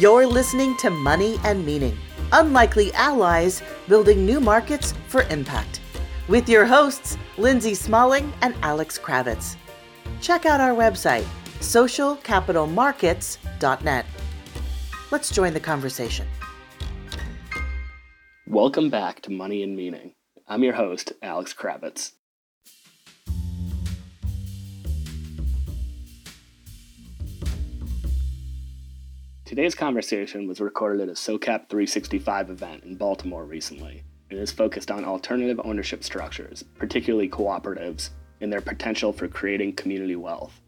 You're listening to Money and Meaning Unlikely Allies Building New Markets for Impact with your hosts, Lindsay Smalling and Alex Kravitz. Check out our website, socialcapitalmarkets.net. Let's join the conversation. Welcome back to Money and Meaning. I'm your host, Alex Kravitz. Today's conversation was recorded at a SOCAP 365 event in Baltimore recently and is focused on alternative ownership structures, particularly cooperatives, and their potential for creating community wealth.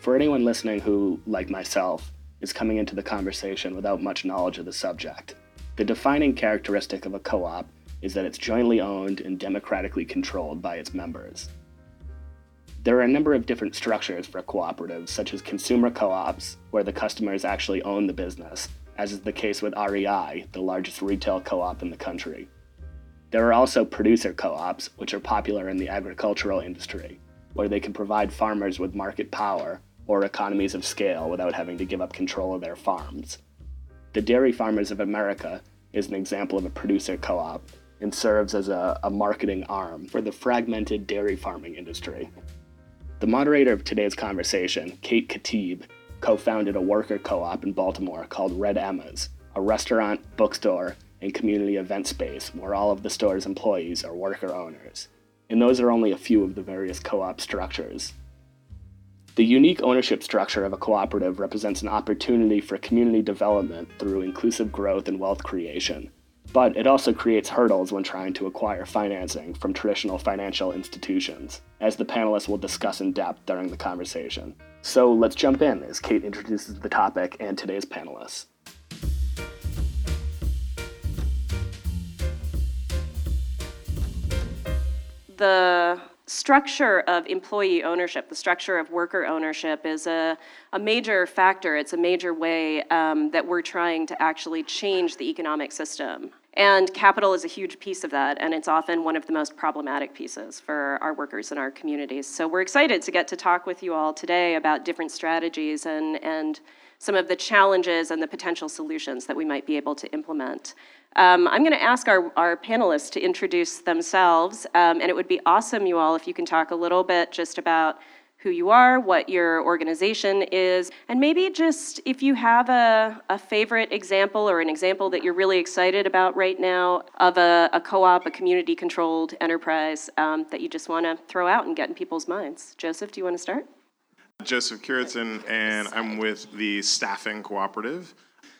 For anyone listening who, like myself, is coming into the conversation without much knowledge of the subject, the defining characteristic of a co op is that it's jointly owned and democratically controlled by its members. There are a number of different structures for cooperatives, such as consumer co ops, where the customers actually own the business, as is the case with REI, the largest retail co op in the country. There are also producer co ops, which are popular in the agricultural industry, where they can provide farmers with market power or economies of scale without having to give up control of their farms. The Dairy Farmers of America is an example of a producer co op and serves as a, a marketing arm for the fragmented dairy farming industry. The moderator of today's conversation, Kate Khatib, co founded a worker co op in Baltimore called Red Emma's, a restaurant, bookstore, and community event space where all of the store's employees are worker owners. And those are only a few of the various co op structures. The unique ownership structure of a cooperative represents an opportunity for community development through inclusive growth and wealth creation but it also creates hurdles when trying to acquire financing from traditional financial institutions, as the panelists will discuss in depth during the conversation. So let's jump in as Kate introduces the topic and today's panelists. The structure of employee ownership, the structure of worker ownership, is a, a major factor. It's a major way um, that we're trying to actually change the economic system. And capital is a huge piece of that, and it's often one of the most problematic pieces for our workers in our communities. So we're excited to get to talk with you all today about different strategies and, and some of the challenges and the potential solutions that we might be able to implement. Um, I'm going to ask our, our panelists to introduce themselves, um, and it would be awesome, you all, if you can talk a little bit just about who you are, what your organization is, and maybe just if you have a, a favorite example or an example that you're really excited about right now of a, a co op, a community controlled enterprise um, that you just want to throw out and get in people's minds. Joseph, do you want to start? Joseph Kuritzin, and I'm with the Staffing Cooperative.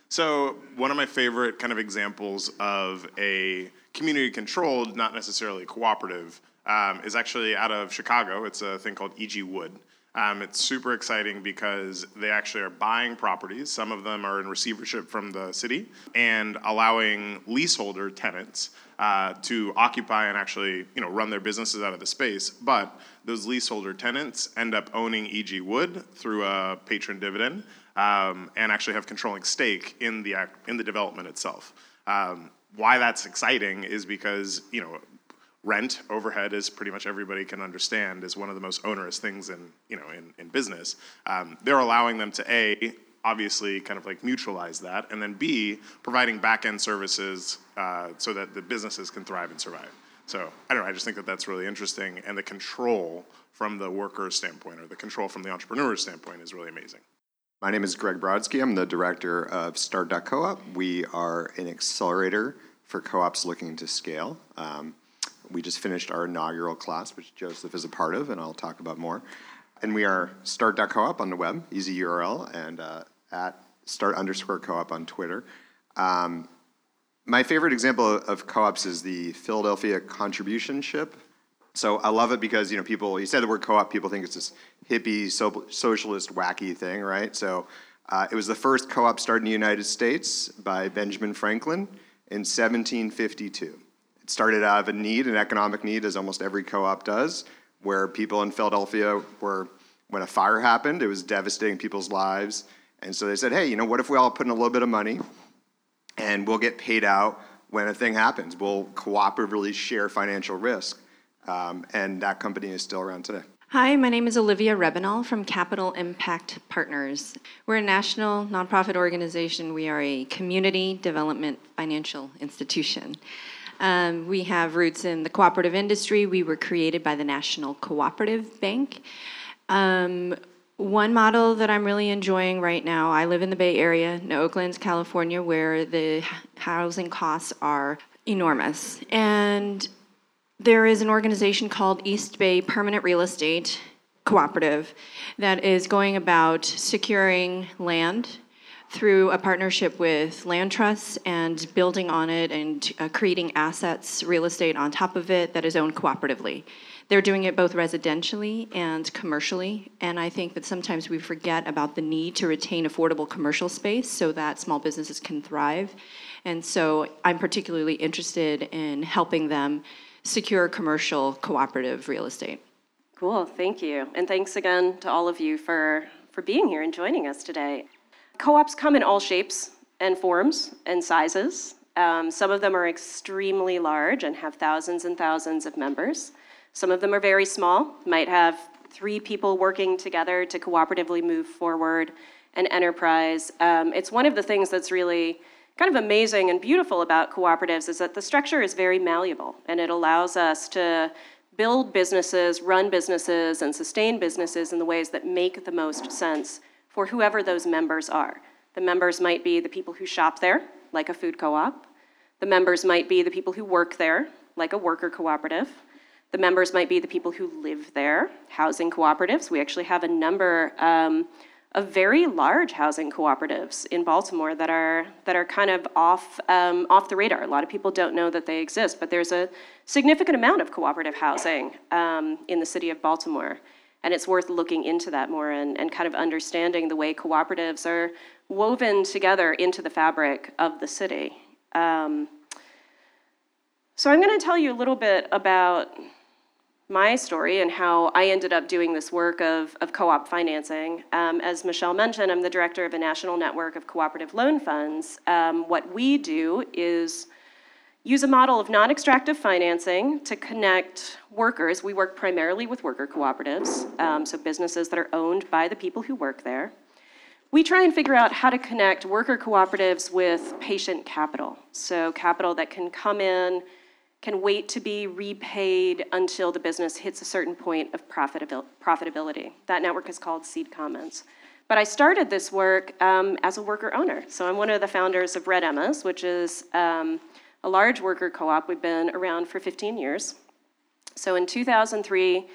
So, one of my favorite kind of examples of a community controlled, not necessarily cooperative, um, is actually out of Chicago. It's a thing called EG Woode. Um, it's super exciting because they actually are buying properties. Some of them are in receivership from the city and allowing leaseholder tenants uh, to occupy and actually, you know, run their businesses out of the space. But those leaseholder tenants end up owning EG Woode through a patron dividend um, and actually have controlling stake in the in the development itself. Um, why that's exciting is because you know rent overhead as pretty much everybody can understand is one of the most onerous things in you know in, in business um, they're allowing them to a obviously kind of like mutualize that and then b providing back-end services uh, so that the businesses can thrive and survive so i don't know i just think that that's really interesting and the control from the worker's standpoint or the control from the entrepreneur's standpoint is really amazing my name is greg brodsky i'm the director of start.coop we are an accelerator for co-ops looking to scale um, we just finished our inaugural class, which Joseph is a part of, and I'll talk about more. And we are start.coop on the web, easy URL, and uh, at start underscore co-op on Twitter. Um, my favorite example of co-ops is the Philadelphia Contributionship. So I love it because you know people. You said the word co-op, people think it's this hippie, so, socialist, wacky thing, right? So uh, it was the first co-op started in the United States by Benjamin Franklin in 1752 It started out of a need, an economic need, as almost every co-op does, where people in Philadelphia were, when a fire happened, it was devastating people's lives. And so they said, hey, you know, what if we all put in a little bit of money and we'll get paid out when a thing happens? We'll cooperatively share financial risk. Um, and that company is still around today. Hi, my name is Olivia Rebanal from Capital Impact Partners. We're a national nonprofit organization. We are a community development financial institution. Um, we have roots in the cooperative industry. We were created by the National Cooperative Bank. Um, one model that I'm really enjoying right now, I live in the Bay Area, in Oakland, California, where the housing costs are enormous. And there is an organization called East Bay Permanent Real Estate Cooperative that is going about securing land through a partnership with land trusts and building on it and uh, creating assets, real estate on top of it that is owned cooperatively. They're doing it both residentially and commercially, and I think that sometimes we forget about the need to retain affordable commercial space so that small businesses can thrive. And so I'm particularly interested in helping them secure commercial cooperative real estate. Cool, thank you. And thanks again to all of you for, for being here and joining us today. Co ops come in all shapes and forms and sizes. Um, some of them are extremely large and have thousands and thousands of members. Some of them are very small, might have three people working together to cooperatively move forward an enterprise. Um, it's one of the things that's really kind of amazing and beautiful about cooperatives is that the structure is very malleable and it allows us to build businesses, run businesses, and sustain businesses in the ways that make the most sense for whoever those members are. The members might be the people who shop there, like a food co op. The members might be the people who work there, like a worker cooperative. The members might be the people who live there, housing cooperatives. We actually have a number um, of very large housing cooperatives in Baltimore that are that are kind of off um, off the radar. A lot of people don't know that they exist, but there's a significant amount of cooperative housing um, in the city of Baltimore, and it's worth looking into that more and, and kind of understanding the way cooperatives are woven together into the fabric of the city. Um, so I'm going to tell you a little bit about my story and how I ended up doing this work of, of co op financing. Um, as Michelle mentioned, I'm the director of a national network of cooperative loan funds. Um, what we do is use a model of non extractive financing to connect workers. We work primarily with worker cooperatives, um, so businesses that are owned by the people who work there. We try and figure out how to connect worker cooperatives with patient capital, so capital that can come in can wait to be repaid until the business hits a certain point of profitability. That network is called Seed Commons. But I started this work um, as a worker owner. So I'm one of the founders of Red Emma's, which is um, a large worker co op. We've been around for 15 years. So in 2003,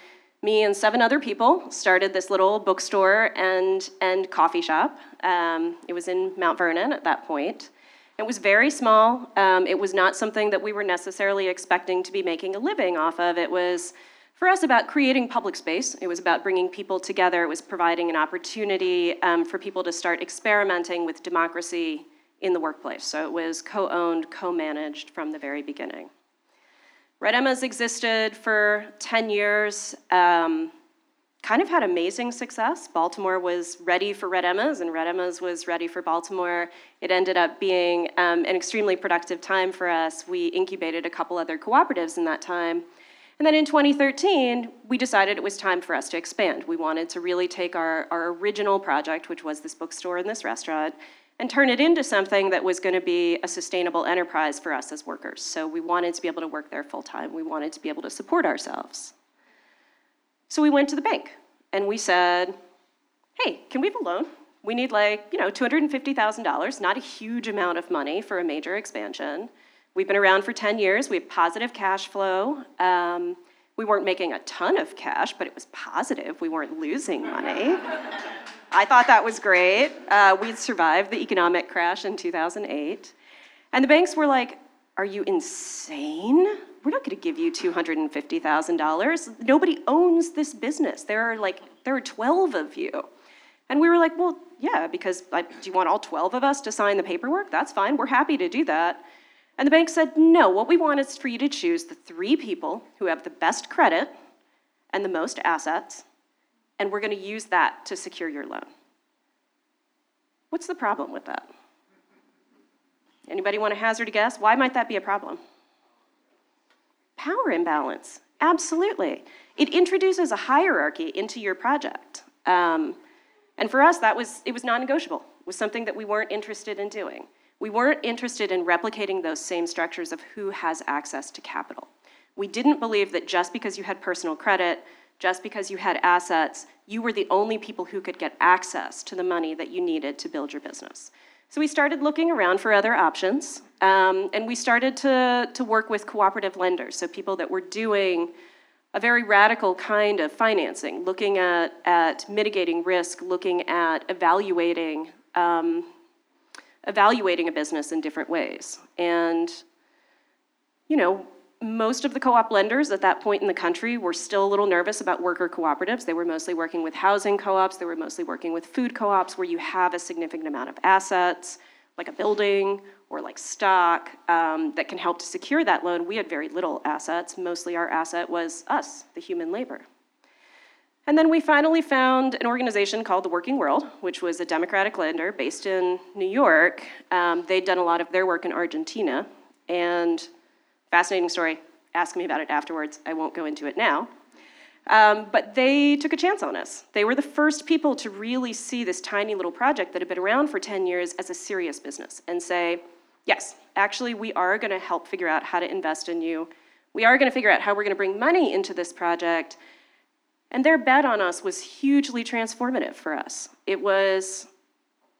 me and seven other people started this little bookstore and, and coffee shop. Um, it was in Mount Vernon at that point. It was very small. Um, it was not something that we were necessarily expecting to be making a living off of. It was, for us, about creating public space. It was about bringing people together. It was providing an opportunity um, for people to start experimenting with democracy in the workplace. So it was co owned, co managed from the very beginning. Red Emma's existed for 10 years. Um, kind of had amazing success. Baltimore was ready for Red Emma's, and Red Emma's was ready for Baltimore. It ended up being um, an extremely productive time for us. We incubated a couple other cooperatives in that time. And then in 2013, we decided it was time for us to expand. We wanted to really take our, our original project, which was this bookstore and this restaurant, and turn it into something that was going to be a sustainable enterprise for us as workers. So we wanted to be able to work there full time. We wanted to be able to support ourselves. So we went to the bank and we said, hey, can we have a loan? We need like, you know, $250,000, not a huge amount of money for a major expansion. We've been around for 10 years. We have positive cash flow. Um, we weren't making a ton of cash, but it was positive. We weren't losing money. I thought that was great. Uh, we'd survived the economic crash in 2008. And the banks were like, Are you insane? we're not going to give you $250,000. Nobody owns this business. There are like, there are 12 of you. And we were like, well, yeah, because like, do you want all 12 of us to sign the paperwork? That's fine. We're happy to do that. And the bank said, no, what we want is for you to choose the three people who have the best credit and the most assets, and we're going to use that to secure your loan. What's the problem with that? Anybody want to hazard a guess? Why might that be a problem? power imbalance. Absolutely. It introduces a hierarchy into your project. Um, and for us, that was, it was non-negotiable. It was something that we weren't interested in doing. We weren't interested in replicating those same structures of who has access to capital. We didn't believe that just because you had personal credit, just because you had assets, you were the only people who could get access to the money that you needed to build your business. So we started looking around for other options, um, and we started to, to work with cooperative lenders, so people that were doing a very radical kind of financing, looking at, at mitigating risk, looking at evaluating, um, evaluating a business in different ways. And, you know, most of the co-op lenders at that point in the country were still a little nervous about worker cooperatives. They were mostly working with housing co-ops, they were mostly working with food co-ops where you have a significant amount of assets, like a building or like stock um, that can help to secure that loan. We had very little assets. Mostly our asset was us, the human labor. And then we finally found an organization called the Working World, which was a democratic lender based in New York. Um, they'd done a lot of their work in Argentina. And fascinating story, ask me about it afterwards. I won't go into it now. Um, but they took a chance on us. They were the first people to really see this tiny little project that had been around for 10 years as a serious business and say, yes, actually, we are going to help figure out how to invest in you. We are going to figure out how we're going to bring money into this project. And their bet on us was hugely transformative for us. It was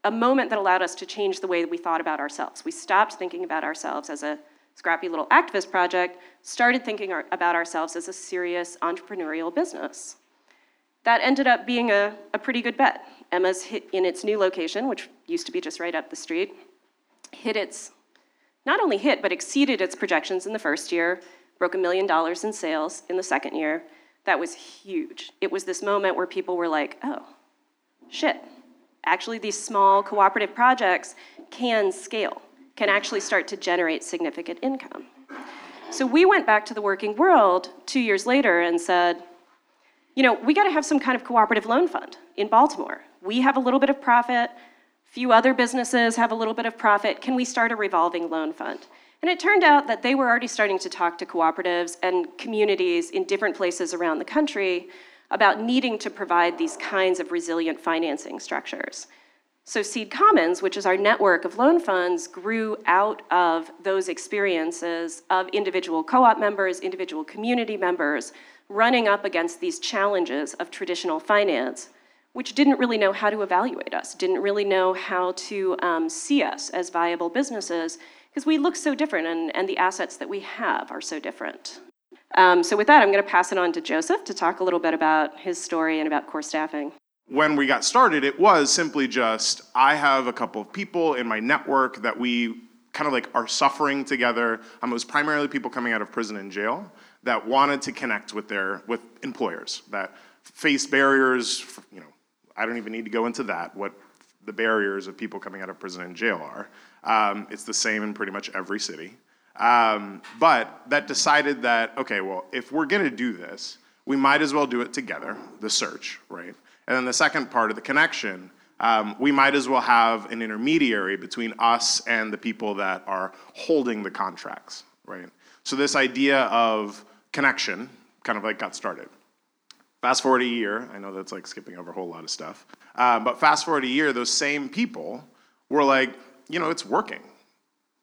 a moment that allowed us to change the way that we thought about ourselves. We stopped thinking about ourselves as a scrappy little activist project, started thinking our, about ourselves as a serious entrepreneurial business. That ended up being a, a pretty good bet. Emma's hit in its new location, which used to be just right up the street, hit its, not only hit, but exceeded its projections in the first year, broke a million dollars in sales in the second year. That was huge. It was this moment where people were like, oh, shit, actually, these small cooperative projects can scale can actually start to generate significant income. So we went back to the working world two years later and said, you know, we got to have some kind of cooperative loan fund in Baltimore. We have a little bit of profit, few other businesses have a little bit of profit. Can we start a revolving loan fund? And it turned out that they were already starting to talk to cooperatives and communities in different places around the country about needing to provide these kinds of resilient financing structures. So Seed Commons, which is our network of loan funds, grew out of those experiences of individual co-op members, individual community members, running up against these challenges of traditional finance, which didn't really know how to evaluate us, didn't really know how to um, see us as viable businesses, because we look so different and, and the assets that we have are so different. Um, so with that, I'm going to pass it on to Joseph to talk a little bit about his story and about core staffing when we got started, it was simply just I have a couple of people in my network that we kind of like are suffering together. Um, it was primarily people coming out of prison and jail that wanted to connect with their with employers that face barriers. You know, I don't even need to go into that. What the barriers of people coming out of prison and jail are. Um, it's the same in pretty much every city. Um, but that decided that okay, well, if we're going to do this, we might as well do it together. The search, right? And then the second part of the connection, um, we might as well have an intermediary between us and the people that are holding the contracts, right? So this idea of connection kind of like got started. Fast forward a year, I know that's like skipping over a whole lot of stuff, um, but fast forward a year, those same people were like, you know, it's working.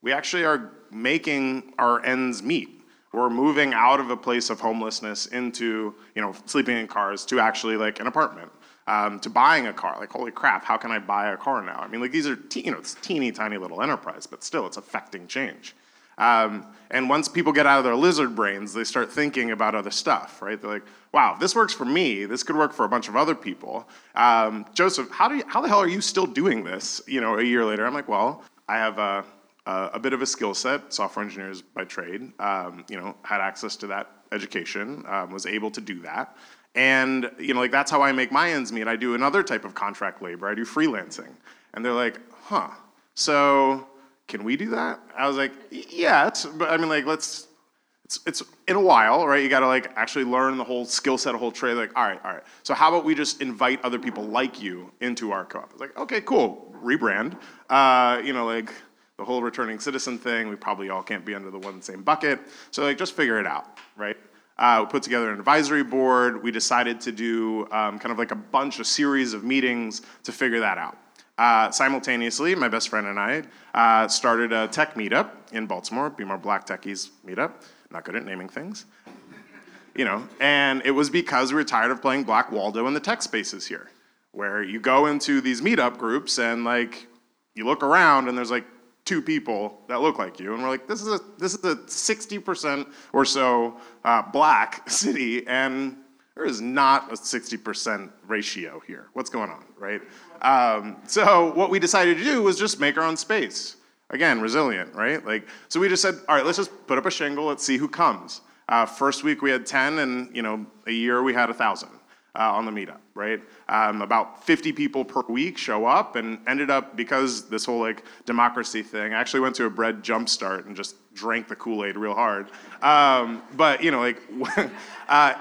We actually are making our ends meet. We're moving out of a place of homelessness into, you know, sleeping in cars to actually like an apartment um, to buying a car. Like, holy crap, how can I buy a car now? I mean, like these are, te- you know, it's teeny tiny little enterprise, but still, it's affecting change. Um, and once people get out of their lizard brains, they start thinking about other stuff, right? They're like, wow, this works for me. This could work for a bunch of other people. Um, Joseph, how, do you, how the hell are you still doing this, you know, a year later? I'm like, well, I have a, a, a bit of a skill set, software engineers by trade, um, you know, had access to that education, um, was able to do that. And you know, like that's how I make my ends meet. I do another type of contract labor. I do freelancing. And they're like, huh. So can we do that? I was like, yeah, but I mean like let's it's, it's in a while, right? You got to like actually learn the whole skill set, a whole trade. Like, all right, all right. So how about we just invite other people like you into our co-op? I was like, okay, cool. Rebrand. Uh, you know, like the whole returning citizen thing. We probably all can't be under the one same bucket. So like, just figure it out, right? Uh, we put together an advisory board. We decided to do um, kind of like a bunch of series of meetings to figure that out. Uh, simultaneously, my best friend and I uh, started a tech meetup in Baltimore, Be More Black Techies meetup. Not good at naming things. You know, and it was because we were tired of playing Black Waldo in the tech spaces here, where you go into these meetup groups and like you look around and there's like two people that look like you, and we're like, this is a this is a 60% or so uh, black city, and there is not a 60% ratio here. What's going on, right? Um, so what we decided to do was just make our own space. Again, resilient, right? Like, so we just said, all right, let's just put up a shingle. Let's see who comes. Uh, first week we had 10, and you know, a year we had a thousand uh, on the meetup, right? Um, about 50 people per week show up, and ended up because this whole like democracy thing. I actually went to a bread jumpstart and just drank the Kool Aid real hard. Um, but you know, like. uh,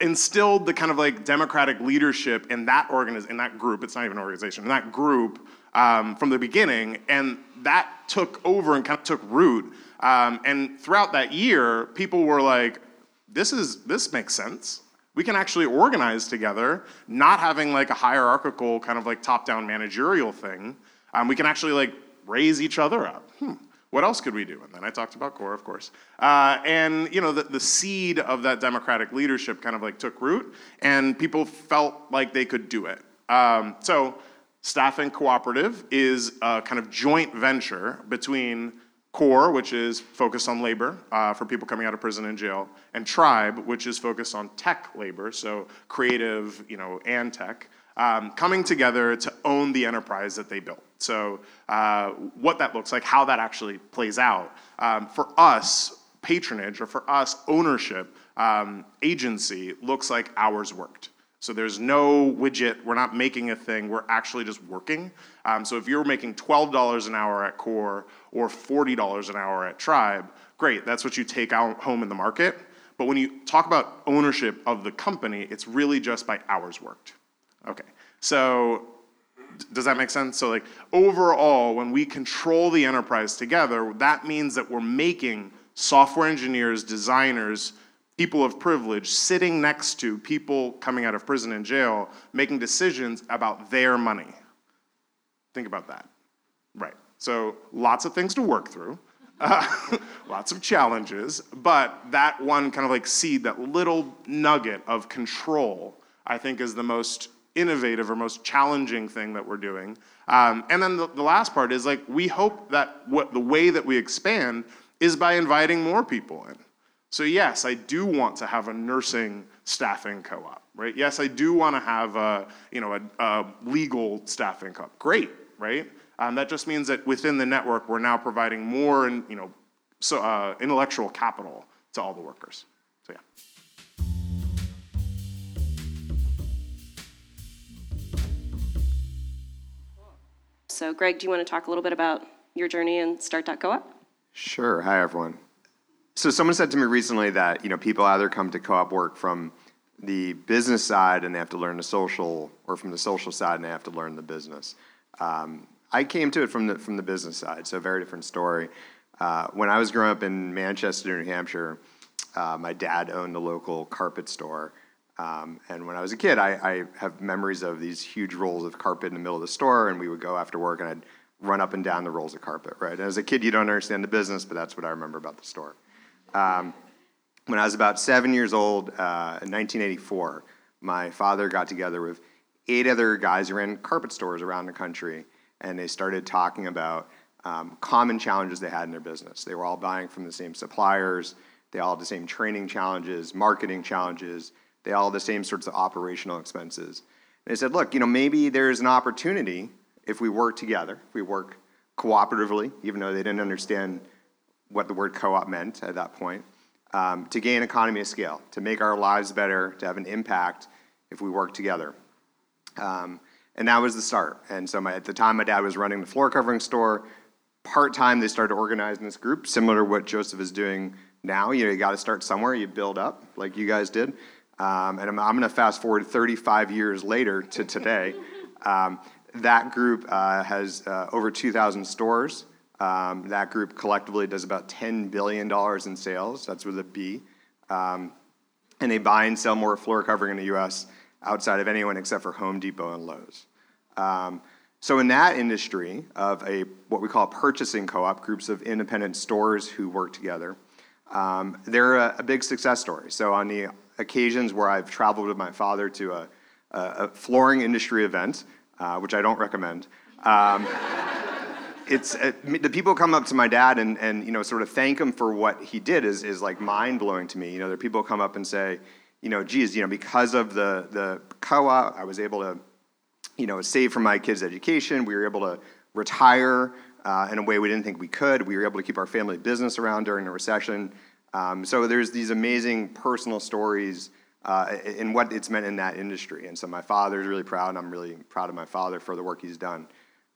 instilled the kind of like democratic leadership in that organiz- in that group. It's not even an organization. In that group um, from the beginning, and that took over and kind of took root. Um, and throughout that year, people were like, "This is this makes sense. We can actually organize together, not having like a hierarchical kind of like top-down managerial thing. Um, we can actually like raise each other up." Hmm what else could we do? And then I talked about core, of course. Uh, and you know, the, the seed of that democratic leadership kind of like took root, and people felt like they could do it. Um, so, Staffing Cooperative is a kind of joint venture between Core, which is focused on labor uh, for people coming out of prison and jail, and Tribe, which is focused on tech labor, so creative, you know, and tech um, coming together to own the enterprise that they built. So, uh, what that looks like, how that actually plays out. Um, for us, patronage, or for us, ownership, um, agency looks like hours worked. So there's no widget, we're not making a thing, we're actually just working. Um, so if you're making $12 an hour at Core or $40 an hour at Tribe, great, that's what you take out home in the market. But when you talk about ownership of the company, it's really just by hours worked. Okay, so does that make sense? So, like, overall, when we control the enterprise together, that means that we're making software engineers, designers, people of privilege sitting next to people coming out of prison and jail making decisions about their money. Think about that. Right. So, lots of things to work through. Uh, lots of challenges, but that one kind of like seed, that little nugget of control, I think is the most innovative or most challenging thing that we're doing. Um, and then the, the, last part is like we hope that what the way that we expand is by inviting more people in. So yes, I do want to have a nursing staffing co-op, right? Yes, I do want to have a you know a, a legal staffing co-op. Great, right? Um, that just means that within the network, we're now providing more and you know so uh, intellectual capital to all the workers. So yeah. So, Greg, do you want to talk a little bit about your journey in Start.coop? Sure. Hi, everyone. So, someone said to me recently that you know people either come to co-op work from the business side and they have to learn the social, or from the social side and they have to learn the business. Um, I came to it from the from the business side, so a very different story. Uh, when I was growing up in Manchester, New Hampshire, uh, my dad owned a local carpet store, um, and when I was a kid, I, I, have memories of these huge rolls of carpet in the middle of the store, and we would go after work, and I'd run up and down the rolls of carpet. Right. And as a kid, you don't understand the business, but that's what I remember about the store. Um, when I was about seven years old, uh, in 1984, my father got together with eight other guys who ran carpet stores around the country, and they started talking about um, common challenges they had in their business. They were all buying from the same suppliers. They all had the same training challenges, marketing challenges they all had the same sorts of operational expenses. And they said, look, you know, maybe there's an opportunity if we work together, if we work cooperatively, even though they didn't understand what the word co-op meant at that point, um, to gain economy of scale, to make our lives better, to have an impact if we work together. Um, and that was the start. And so my, at the time, my dad was running the floor covering store. Part time, they started organizing this group, similar to what Joseph is doing now. You know, you got to start somewhere. You build up, like you guys did. Um, and I'm, I'm going to fast forward 35 years later to today. Um, that group uh, has uh, over 2,000 stores. Um, that group collectively does about $10 billion in sales. That's with a B. Um, and they buy and sell more floor covering in the US outside of anyone except for Home Depot and Lowe's. Um, so in that industry of a what we call purchasing co-op, groups of independent stores who work together, they're a, big success story. So on the occasions where I've traveled with my father to a, flooring industry event, uh, which I don't recommend, it's uh, the people come up to my dad and, and you know sort of thank him for what he did is, is like mind blowing to me. You know, there are people come up and say, you know, geez, you know, because of the the co-op, I was able to, you know, save for my kids' education. We were able to retire uh, in a way we didn't think we could. We were able to keep our family business around during the recession. Um, so there's these amazing personal stories uh, in what it's meant in that industry. And so my father's really proud, and I'm really proud of my father for the work he's done.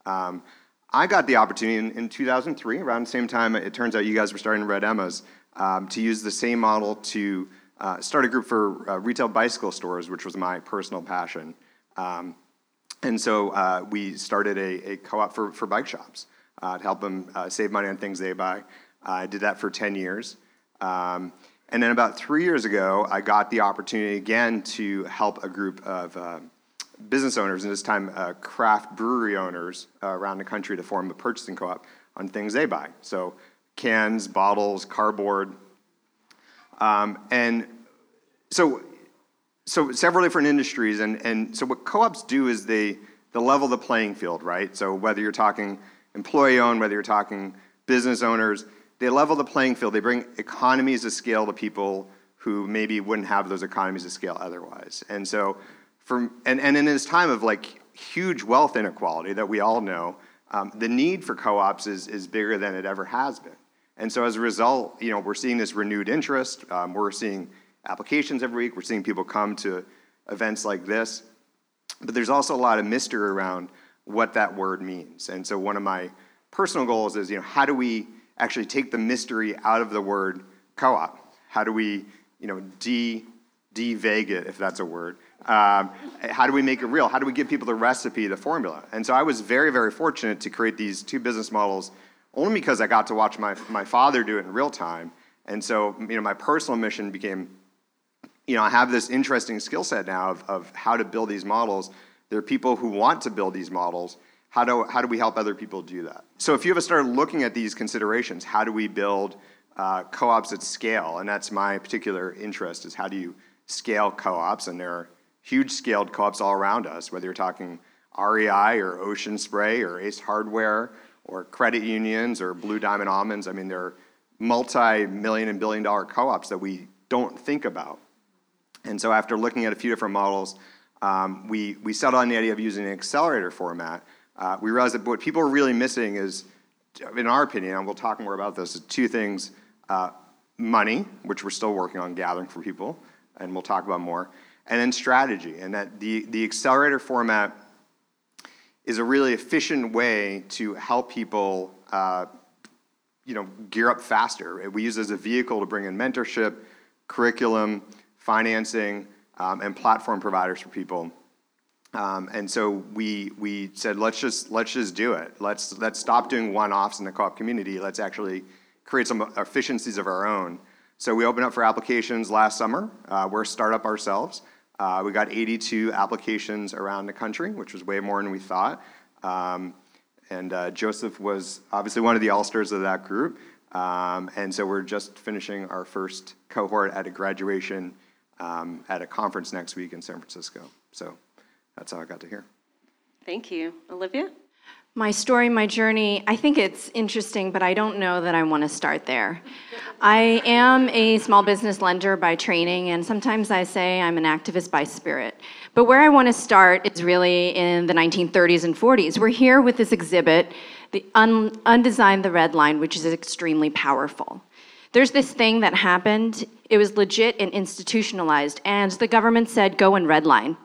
Um, I got the opportunity in, in, 2003, around the same time it turns out you guys were starting Red Emma's, um, to use the same model to uh, start a group for uh, retail bicycle stores, which was my personal passion. Um, and so uh, we started a, a, co-op for, for bike shops uh, to help them uh, save money on things they buy. I did that for 10 years. Um, and then about three years ago, I got the opportunity again to help a group of uh, business owners, and this time uh, craft brewery owners uh, around the country to form a purchasing co-op on things they buy. So cans, bottles, cardboard. Um, and so, so several different industries, and, and so what co-ops do is they, they level the playing field, right? So whether you're talking employee-owned, whether you're talking business owners, they level the playing field. They bring economies of scale to people who maybe wouldn't have those economies of scale otherwise. And so, from and, and in this time of like huge wealth inequality that we all know, um, the need for co-ops is, is bigger than it ever has been. And so as a result, you know, we're seeing this renewed interest. Um, we're seeing applications every week. We're seeing people come to events like this. But there's also a lot of mystery around what that word means. And so one of my personal goals is, you know, how do we actually take the mystery out of the word co-op. How do we, you know, de de-vague it, if that's a word? Um, how do we make it real? How do we give people the recipe, the formula? And so I was very, very fortunate to create these two business models only because I got to watch my, my father do it in real time. And so, you know, my personal mission became, you know, I have this interesting skill set now of, of how to build these models. There are people who want to build these models, how do, how do we help other people do that? So if you ever started looking at these considerations, how do we build uh, co-ops at scale? And that's my particular interest is how do you scale co-ops? And there are huge scaled co-ops all around us, whether you're talking REI or Ocean Spray or Ace Hardware or credit unions or Blue Diamond Almonds. I mean, there are multi-million and billion dollar co-ops that we don't think about. And so after looking at a few different models, um, we, we settled on the idea of using an accelerator format uh, we realized that what people are really missing is, in our opinion, and we'll talk more about this, two things uh, money, which we're still working on gathering for people, and we'll talk about more, and then strategy. And that the, the accelerator format is a really efficient way to help people uh, you know, gear up faster. We use as a vehicle to bring in mentorship, curriculum, financing, um, and platform providers for people um, and so we we said let's just let's just do it. Let's let's stop doing one-offs in the co-op community. Let's actually create some efficiencies of our own. So we opened up for applications last summer. Uh, we're a startup ourselves. Uh, we got 82 applications around the country, which was way more than we thought. Um, and uh, Joseph was obviously one of the all-stars of that group. Um, and so we're just finishing our first cohort at a graduation um, at a conference next week in San Francisco. So that's how I got to here. Thank you. Olivia? My story, my journey, I think it's interesting, but I don't know that I want to start there. I am a small business lender by training, and sometimes I say I'm an activist by spirit. But where I want to start is really in the 1930s and 40s. We're here with this exhibit, the un- Undesigned the Red Line, which is extremely powerful. There's this thing that happened, it was legit and institutionalized, and the government said, go and redline.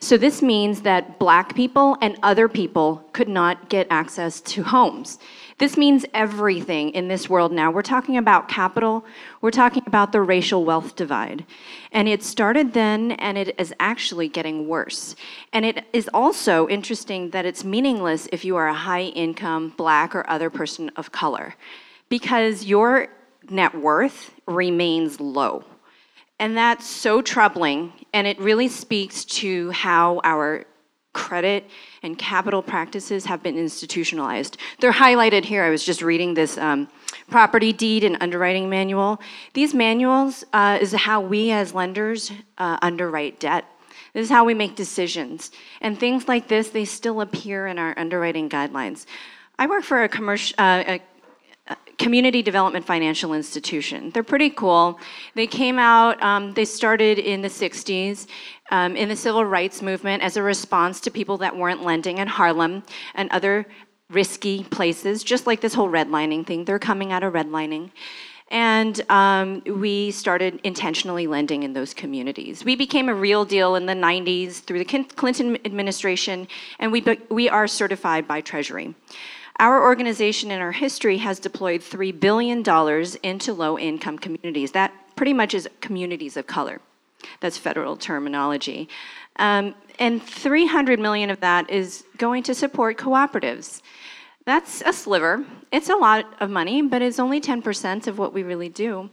So this means that black people and other people could not get access to homes. This means everything in this world now. We're talking about capital, we're talking about the racial wealth divide. And it started then, and it is actually getting worse. And it is also interesting that it's meaningless if you are a high income black or other person of color, because your net worth remains low And that's so troubling, and it really speaks to how our credit and capital practices have been institutionalized. They're highlighted here. I was just reading this um, property deed and underwriting manual. These manuals uh, is how we as lenders uh, underwrite debt. This is how we make decisions. And things like this, they still appear in our underwriting guidelines. I work for a commercial, uh, community development financial institution. They're pretty cool. They came out, um, they started in the 60s um, in the civil rights movement as a response to people that weren't lending in Harlem and other risky places, just like this whole redlining thing. They're coming out of redlining. And um, we started intentionally lending in those communities. We became a real deal in the 90s through the Clinton administration, and we, we are certified by Treasury. Our organization in our history has deployed $3 billion into low income communities. That pretty much is communities of color. That's federal terminology. Um, and 300 million of that is going to support cooperatives. That's a sliver. It's a lot of money, but it's only 10% of what we really do.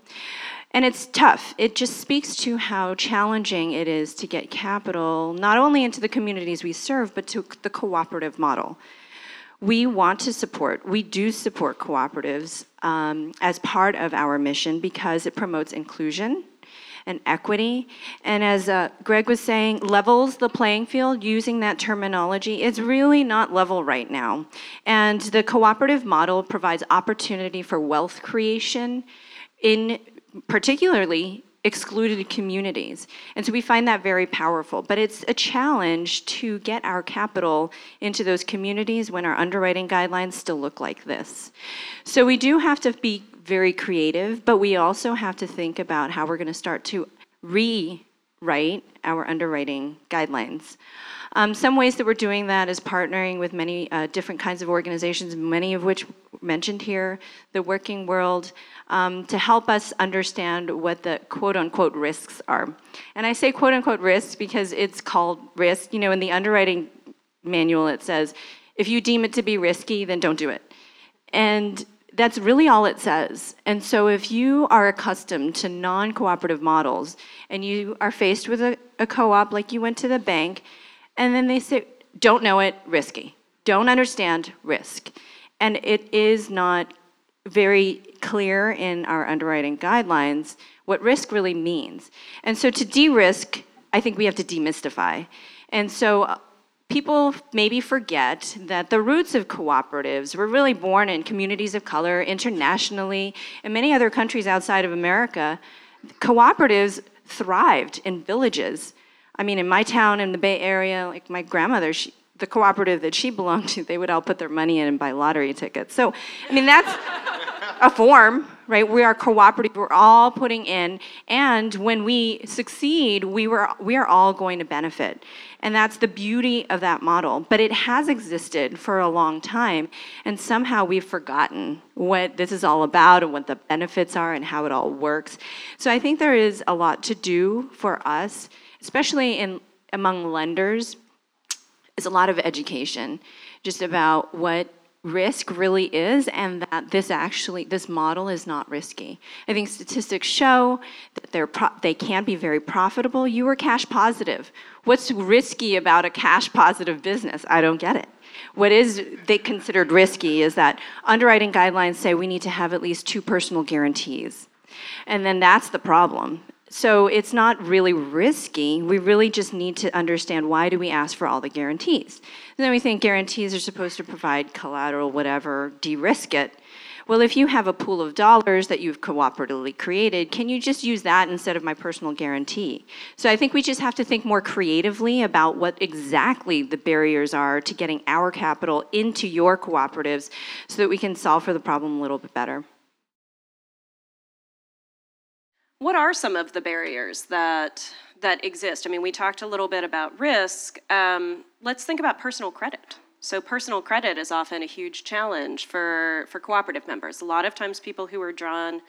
And it's tough. It just speaks to how challenging it is to get capital, not only into the communities we serve, but to the cooperative model we want to support, we do support cooperatives um, as part of our mission because it promotes inclusion and equity. And as uh, Greg was saying, levels the playing field using that terminology. It's really not level right now. And the cooperative model provides opportunity for wealth creation in particularly excluded communities. And so we find that very powerful. But it's a challenge to get our capital into those communities when our underwriting guidelines still look like this. So we do have to be very creative, but we also have to think about how we're going to start to rewrite our underwriting guidelines. Um, some ways that we're doing that is partnering with many uh, different kinds of organizations, many of which mentioned here, the working world, um, to help us understand what the quote unquote risks are. And I say quote unquote risks because it's called risk. You know, in the underwriting manual, it says, if you deem it to be risky, then don't do it. And that's really all it says. And so if you are accustomed to non cooperative models and you are faced with a, a co op, like you went to the bank, and then they say, don't know it, risky. Don't understand, risk. And it is not very clear in our underwriting guidelines what risk really means. And so to de risk, I think we have to demystify. And so uh, people maybe forget that the roots of cooperatives were really born in communities of color internationally and many other countries outside of America. Cooperatives thrived in villages. I mean, in my town in the Bay Area, like my grandmother, she, the cooperative that she belonged to, they would all put their money in and buy lottery tickets. So, I mean, that's a form, right? We are cooperative. We're all putting in, and when we succeed, we were we are all going to benefit, and that's the beauty of that model. But it has existed for a long time, and somehow we've forgotten what this is all about and what the benefits are and how it all works. So I think there is a lot to do for us, especially in among lenders is a lot of education just about what risk really is and that this actually this model is not risky. I think statistics show that they're pro- they can be very profitable. You are cash positive. What's risky about a cash positive business? I don't get it. What is they considered risky is that underwriting guidelines say we need to have at least two personal guarantees. And then that's the problem so it's not really risky. We really just need to understand why do we ask for all the guarantees. And then we think guarantees are supposed to provide collateral, whatever, de-risk it. Well, if you have a pool of dollars that you've cooperatively created, can you just use that instead of my personal guarantee? So I think we just have to think more creatively about what exactly the barriers are to getting our capital into your cooperatives so that we can solve for the problem a little bit better. What are some of the barriers that that exist? I mean, we talked a little bit about risk. Um, let's think about personal credit. So personal credit is often a huge challenge for for cooperative members. A lot of times, people who are drawn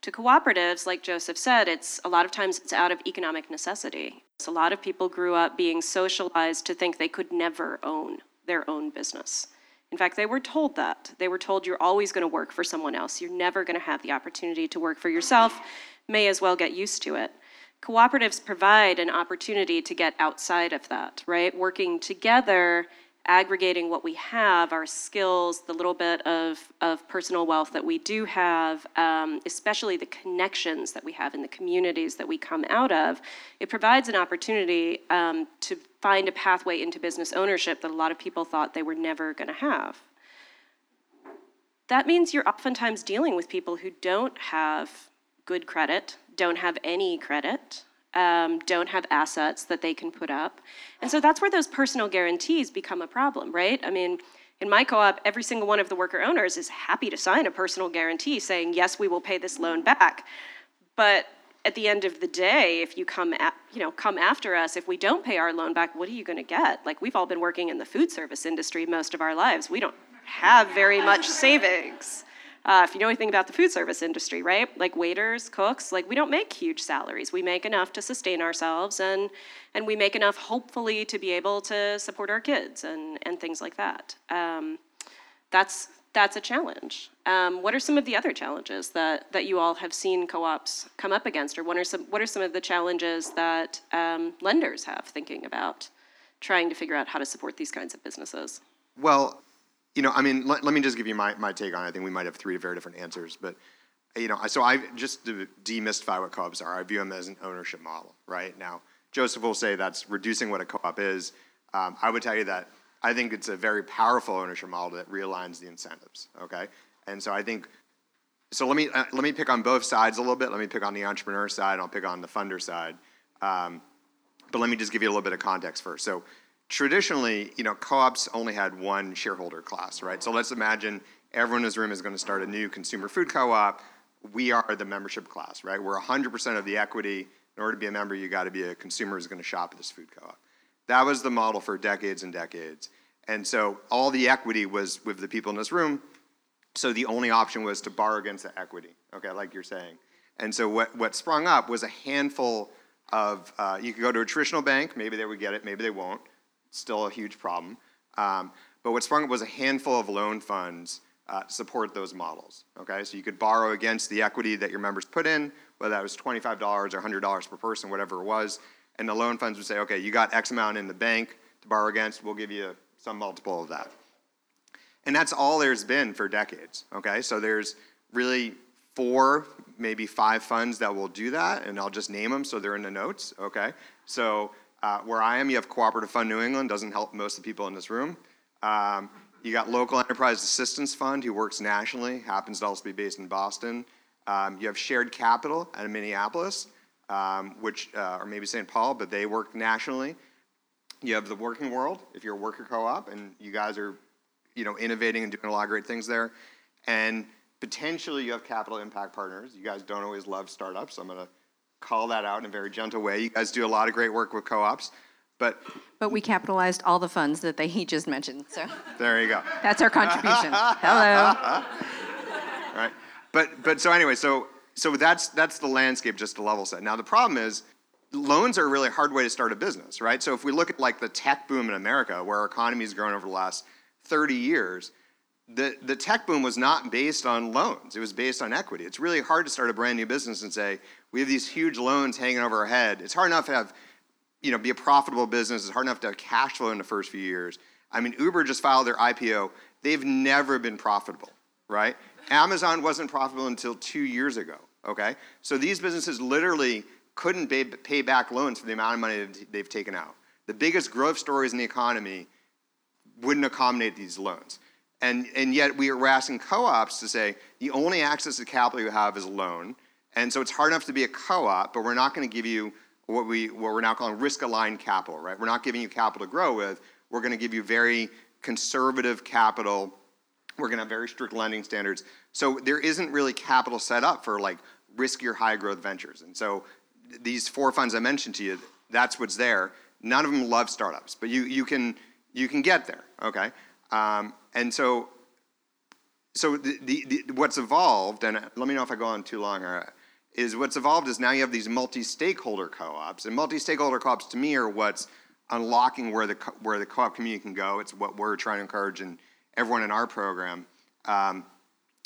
to cooperatives, like Joseph said, it's a lot of times it's out of economic necessity. So a lot of people grew up being socialized to think they could never own their own business. In fact, they were told that. They were told you're always going to work for someone else. You're never going to have the opportunity to work for yourself may as well get used to it. Cooperatives provide an opportunity to get outside of that, right? Working together, aggregating what we have, our skills, the little bit of, of personal wealth that we do have, um, especially the connections that we have in the communities that we come out of, it provides an opportunity um, to find a pathway into business ownership that a lot of people thought they were never going to have. That means you're oftentimes dealing with people who don't have good credit, don't have any credit, um, don't have assets that they can put up. And so that's where those personal guarantees become a problem, right? I mean, in my co op, every single one of the worker owners is happy to sign a personal guarantee saying, yes, we will pay this loan back. But at the end of the day, if you come at, you know come after us, if we don't pay our loan back, what are you going to get? Like we've all been working in the food service industry most of our lives. We don't have very much savings. Uh, if you know anything about the food service industry, right? Like waiters, cooks, like we don't make huge salaries. We make enough to sustain ourselves, and and we make enough, hopefully, to be able to support our kids and and things like that. Um, that's that's a challenge. Um, what are some of the other challenges that that you all have seen co-ops come up against, or what are some what are some of the challenges that um, lenders have thinking about trying to figure out how to support these kinds of businesses? Well, you know, I mean, let, let me just give you my, my take on it. I think we might have three very different answers, but you know, so I just to demystify what co-ops are. I view them as an ownership model, right? Now, Joseph will say that's reducing what a co-op is. Um, I would tell you that I think it's a very powerful ownership model that realigns the incentives. Okay, and so I think. So let me uh, let me pick on both sides a little bit. Let me pick on the entrepreneur side. And I'll pick on the funder side. Um, but let me just give you a little bit of context first. So traditionally, you know, co-ops only had one shareholder class, right? So let's imagine everyone in this room is going to start a new consumer food co-op. We are the membership class, right? We're 100% of the equity. In order to be a member, you got to be a consumer who's going to shop at this food co-op. That was the model for decades and decades. And so all the equity was with the people in this room. So the only option was to borrow against the equity, okay, like you're saying. And so what, what sprung up was a handful of, uh, you could go to a traditional bank, maybe they would get it, maybe they won't still a huge problem. Um, but what sprung up was a handful of loan funds uh, support those models. Okay, so you could borrow against the equity that your members put in, whether that was $25 or $100 per person, whatever it was, and the loan funds would say, okay, you got X amount in the bank to borrow against, we'll give you some multiple of that. And that's all there's been for decades. Okay, so there's really four, maybe five funds that will do that, and I'll just name them so they're in the notes. Okay, so uh, where I am, you have Cooperative Fund New England, doesn't help most of the people in this room. Um, you got Local Enterprise Assistance Fund, who works nationally, happens to also be based in Boston. Um, you have Shared Capital out of Minneapolis, um, which, uh, or maybe St. Paul, but they work nationally. You have the Working World, if you're a worker co-op, and you guys are, you know, innovating and doing a lot of great things there. And potentially you have Capital Impact Partners. You guys don't always love startups, so I'm to call that out in a very gentle way. You guys do a lot of great work with co-ops, but but we capitalized all the funds that they, he just mentioned. So there you go. That's our contribution. Hello. right, but but so anyway, so so that's that's the landscape just to level set. Now the problem is loans are a really hard way to start a business, right? So if we look at like the tech boom in America, where our economy has grown over the last 30 years, the, the tech boom was not based on loans. It was based on equity. It's really hard to start a brand new business and say, we have these huge loans hanging over our head. It's hard enough to have, you know, be a profitable business. It's hard enough to have cash flow in the first few years. I mean, Uber just filed their IPO. They've never been profitable, right? Amazon wasn't profitable until two years ago, okay? So these businesses literally couldn't pay, back loans for the amount of money they've taken out. The biggest growth stories in the economy wouldn't accommodate these loans. And, and yet we are asking co-ops to say the only access to capital you have is a loan. And so it's hard enough to be a co-op, but we're not going to give you what we what we're now calling risk-aligned capital, right? We're not giving you capital to grow with. We're going to give you very conservative capital. We're going to have very strict lending standards. So there isn't really capital set up for like riskier high growth ventures. And so these four funds I mentioned to you, that's what's there. None of them love startups, but you you can you can get there, okay? Um, and so so the, the, the, what's evolved, and let me know if I go on too long, or, is what's evolved is now you have these multi-stakeholder co-ops, and multi-stakeholder co-ops to me are what's unlocking where the where the co-op community can go. It's what we're trying to encourage in everyone in our program. Um,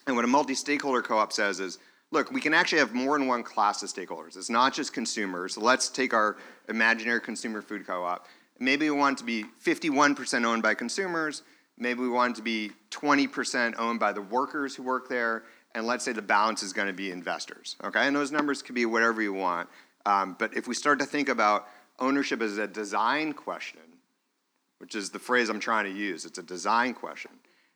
and what a multi-stakeholder co-op says is, look, we can actually have more than one class of stakeholders. It's not just consumers. Let's take our imaginary consumer food co-op. Maybe we want it to be 51% owned by consumers. Maybe we want it to be 20% owned by the workers who work there. And let's say the balance is going to be investors. Okay, and those numbers could be whatever you want. Um, but if we start to think about ownership as a design question, which is the phrase I'm trying to use, it's a design question.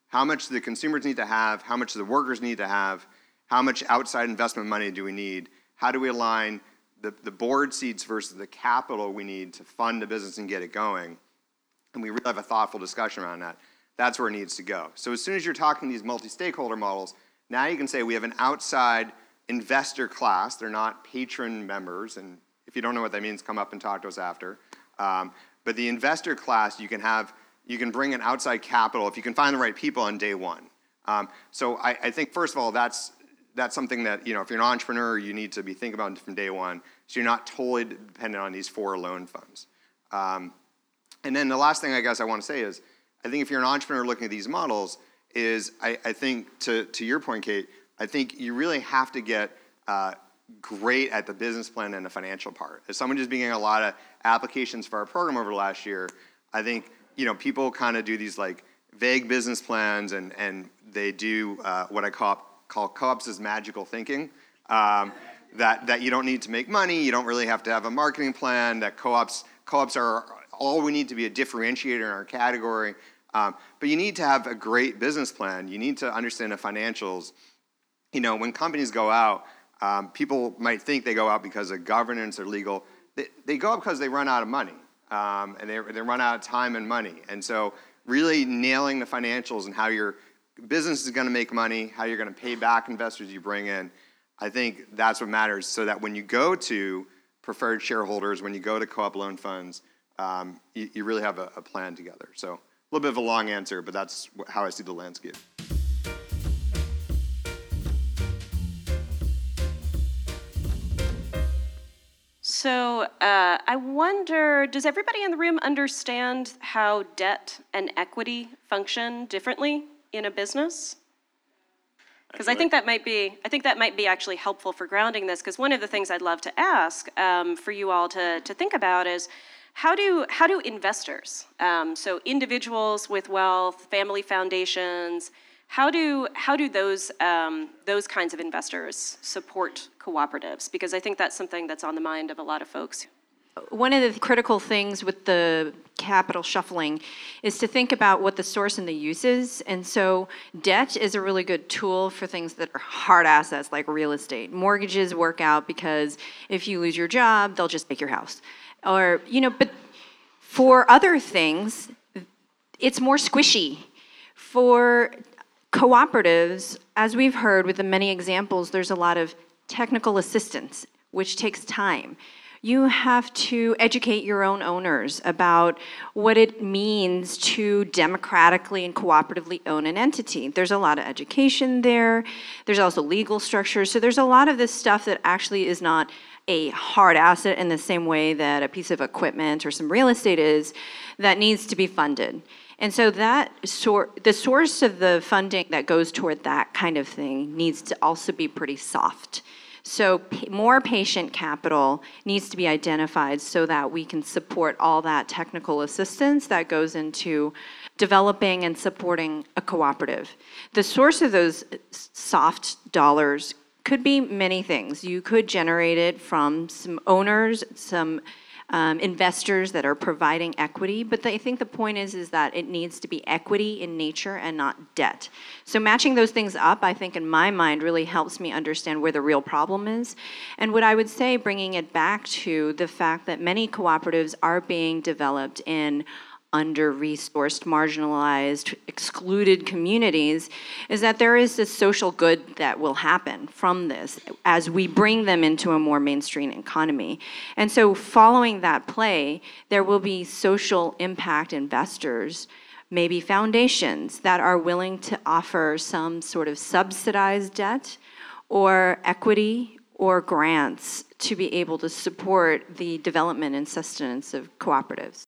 How much do the consumers need to have? How much do the workers need to have? How much outside investment money do we need? How do we align the, the board seats versus the capital we need to fund the business and get it going? And we really have a thoughtful discussion around that. That's where it needs to go. So as soon as you're talking these multi-stakeholder models, now you can say we have an outside investor class. They're not patron members, and if you don't know what that means, come up and talk to us after. Um, but the investor class, you can have, you can bring in outside capital if you can find the right people on day one. Um, so I, I, think first of all, that's that's something that you know if you're an entrepreneur, you need to be thinking about from day one. So you're not totally dependent on these four loan funds. Um, and then the last thing I guess I want to say is, I think if you're an entrepreneur looking at these models, is I, I think to to your point, Kate, I think you really have to get uh, great at the business plan and the financial part. As someone who's been getting a lot of applications for our program over the last year, I think you know people kind of do these like vague business plans and and they do uh, what I call call co-ops as magical thinking. Um, that, that you don't need to make money, you don't really have to have a marketing plan, that co-ops, co-ops are all we need to be a differentiator in our category. Um, but you need to have a great business plan. You need to understand the financials. You know, when companies go out, um, people might think they go out because of governance or legal. They, they go out because they run out of money um, and they, they run out of time and money. And so, really nailing the financials and how your business is going to make money, how you're going to pay back investors you bring in, I think that's what matters. So that when you go to preferred shareholders, when you go to co-op loan funds, um, you, you, really have a, a plan together. So little bit of a long answer, but that's how I see the landscape. So uh, I wonder, does everybody in the room understand how debt and equity function differently in a business? Because I think that might be, I think that might be actually helpful for grounding this. Because one of the things I'd love to ask um, for you all to, to think about is how do how do investors, um, so individuals with wealth, family foundations, how do how do those um, those kinds of investors support cooperatives? Because I think that's something that's on the mind of a lot of folks. One of the critical things with the capital shuffling is to think about what the source and the use is. And so, debt is a really good tool for things that are hard assets like real estate. Mortgages work out because if you lose your job, they'll just take your house. Or, you know, but for other things, it's more squishy. For Cooperatives, as we've heard with the many examples, there's a lot of technical assistance, which takes time. You have to educate your own owners about what it means to democratically and cooperatively own an entity. There's a lot of education there. There's also legal structures. So there's a lot of this stuff that actually is not a hard asset in the same way that a piece of equipment or some real estate is that needs to be funded. And so that sort, the source of the funding that goes toward that kind of thing needs to also be pretty soft. So more patient capital needs to be identified so that we can support all that technical assistance that goes into developing and supporting a cooperative. The source of those soft dollars could be many things. You could generate it from some owners, some um, investors that are providing equity. But the, I think the point is is that it needs to be equity in nature and not debt. So matching those things up, I think in my mind, really helps me understand where the real problem is. And what I would say, bringing it back to the fact that many cooperatives are being developed in under resourced, marginalized, excluded communities is that there is this social good that will happen from this as we bring them into a more mainstream economy. And so, following that play, there will be social impact investors. Maybe foundations that are willing to offer some sort of subsidized debt or equity or grants to be able to support the development and sustenance of cooperatives.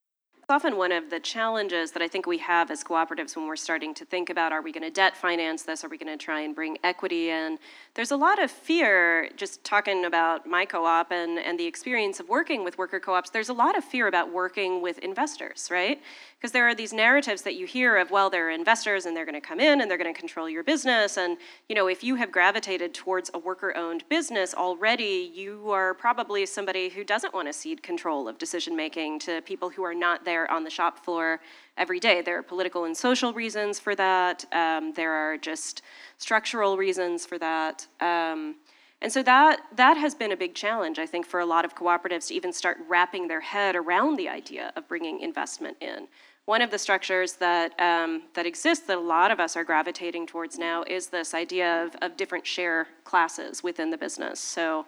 Often one of the challenges that I think we have as cooperatives when we're starting to think about are we going to debt finance this? Are we going to try and bring equity in? There's a lot of fear, just talking about my co op and, and the experience of working with worker co ops, there's a lot of fear about working with investors, right? Because there are these narratives that you hear of, well, they're investors and they're going to come in and they're going to control your business. And, you know, if you have gravitated towards a worker owned business already, you are probably somebody who doesn't want to cede control of decision making to people who are not there on the shop floor every day. There are political and social reasons for that. Um, there are just structural reasons for that. Um, and so that that has been a big challenge, I think, for a lot of cooperatives to even start wrapping their head around the idea of bringing investment in. One of the structures that um, that exists that a lot of us are gravitating towards now is this idea of, of different share classes within the business. So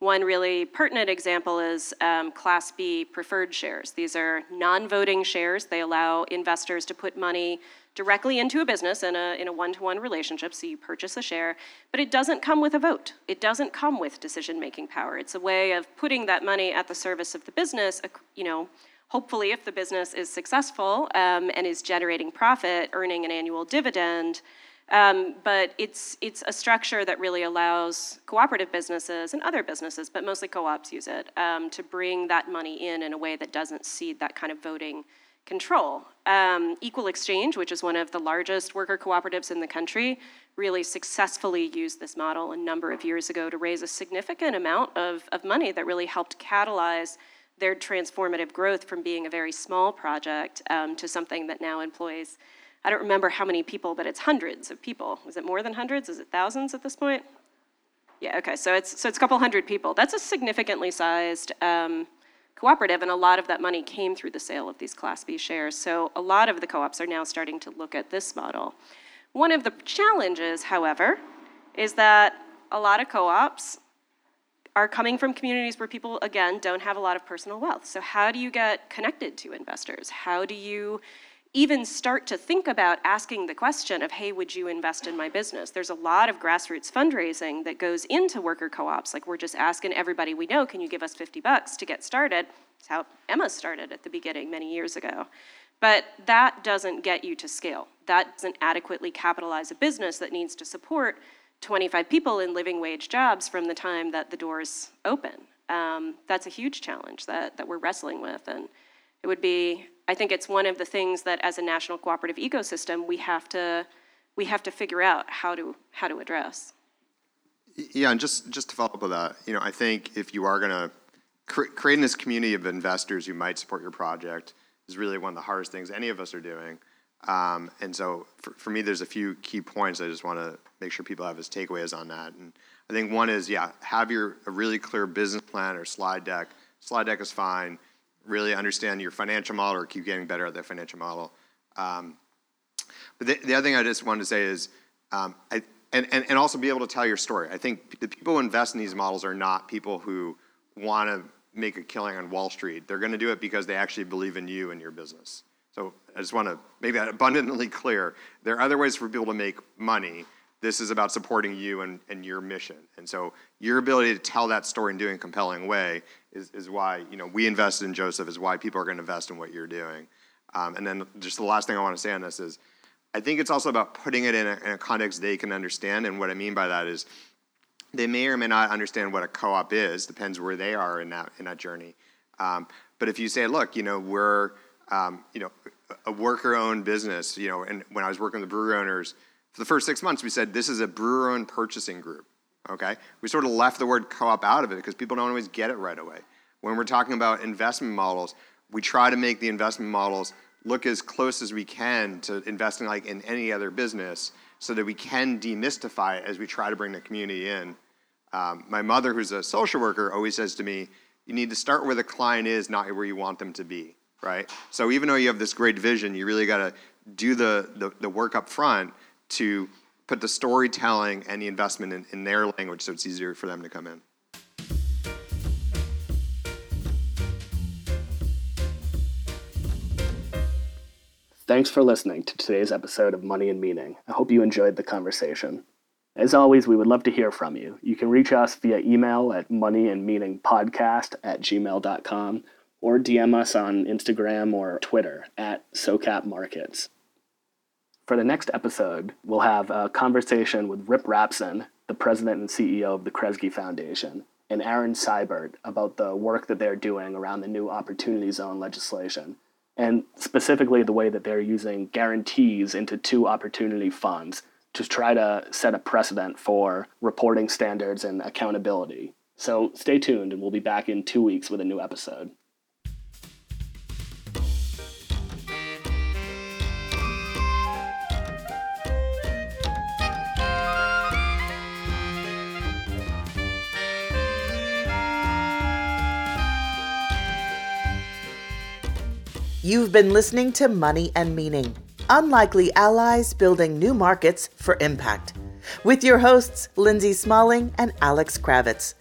one really pertinent example is um, Class B preferred shares. These are non voting shares. They allow investors to put money directly into a business in a, in a one-to-one relationship so you purchase a share but it doesn't come with a vote it doesn't come with decision making power it's a way of putting that money at the service of the business you know hopefully if the business is successful um, and is generating profit earning an annual dividend um, but it's it's a structure that really allows cooperative businesses and other businesses, but mostly co-ops use it um, to bring that money in in a way that doesn't cede that kind of voting control. Um, Equal Exchange, which is one of the largest worker cooperatives in the country, really successfully used this model a number of years ago to raise a significant amount of, of money that really helped catalyze their transformative growth from being a very small project um, to something that now employs I don't remember how many people, but it's hundreds of people. Is it more than hundreds? Is it thousands at this point? Yeah, okay, so it's, so it's a couple hundred people. That's a significantly sized um, cooperative, and a lot of that money came through the sale of these Class B shares. So a lot of the co ops are now starting to look at this model. One of the challenges, however, is that a lot of co ops are coming from communities where people, again, don't have a lot of personal wealth. So, how do you get connected to investors? How do you even start to think about asking the question of, hey, would you invest in my business? There's a lot of grassroots fundraising that goes into worker co ops. Like, we're just asking everybody we know, can you give us 50 bucks to get started? That's how Emma started at the beginning many years ago. But that doesn't get you to scale. That doesn't adequately capitalize a business that needs to support 25 people in living wage jobs from the time that the doors open. Um, that's a huge challenge that, that we're wrestling with. And it would be I think it's one of the things that as a national cooperative ecosystem we have to we have to figure out how to how to address. Yeah, and just just to follow up with that, you know, I think if you are going to cre- creating this community of investors who might support your project is really one of the hardest things any of us are doing. Um, and so for, for me, there's a few key points I just want to make sure people have as takeaways on that. And I think one is, yeah, have your a really clear business plan or slide deck. Slide deck is fine really understand your financial model or keep getting better at that financial model. Um, but the, the, other thing I just wanted to say is, um, I, and, and, and also be able to tell your story. I think the people who invest in these models are not people who want to make a killing on Wall Street. They're going to do it because they actually believe in you and your business. So I just want to make that abundantly clear. There are other ways for people to make money. This is about supporting you and, and your mission. And so your ability to tell that story and do it in a compelling way is, is why you know we invested in Joseph is why people are going to invest in what you're doing. Um, and then just the last thing I want to say on this is, I think it's also about putting it in a, in a context they can understand. And what I mean by that is, they may or may not understand what a co-op is. Depends where they are in that in that journey. Um, but if you say, look, you know, we're um, you know a worker-owned business, you know, and when I was working with the brewery owners for the first six months, we said this is a brewer-owned purchasing group. Okay, we sort of left the word co-op out of it because people don't always get it right away. When we're talking about investment models, we try to make the investment models look as close as we can to investing like in any other business so that we can demystify it as we try to bring the community in. Um, my mother, who's a social worker, always says to me, you need to start where the client is, not where you want them to be, right? So even though you have this great vision, you really got to do the, the, the work up front to put the storytelling and the investment in, in their language so it's easier for them to come in. Thanks for listening to today's episode of Money and Meaning. I hope you enjoyed the conversation. As always, we would love to hear from you. You can reach us via email at moneyandmeaningpodcast at gmail.com or DM us on Instagram or Twitter at SoCap Markets. For the next episode, we'll have a conversation with Rip Rapson, the president and CEO of the Kresge Foundation, and Aaron Seybert about the work that they're doing around the new Opportunity Zone legislation, and specifically the way that they're using guarantees into two opportunity funds to try to set a precedent for reporting standards and accountability. So stay tuned, and we'll be back in two weeks with a new episode. You've been listening to Money and Meaning Unlikely Allies Building New Markets for Impact with your hosts, Lindsay Smalling and Alex Kravitz.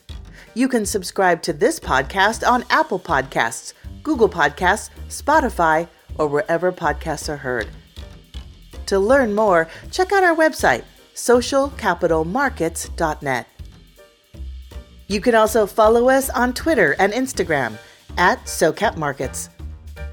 You can subscribe to this podcast on Apple Podcasts, Google Podcasts, Spotify, or wherever podcasts are heard. To learn more, check out our website, socialcapitalmarkets.net. You can also follow us on Twitter and Instagram at SoCapMarkets.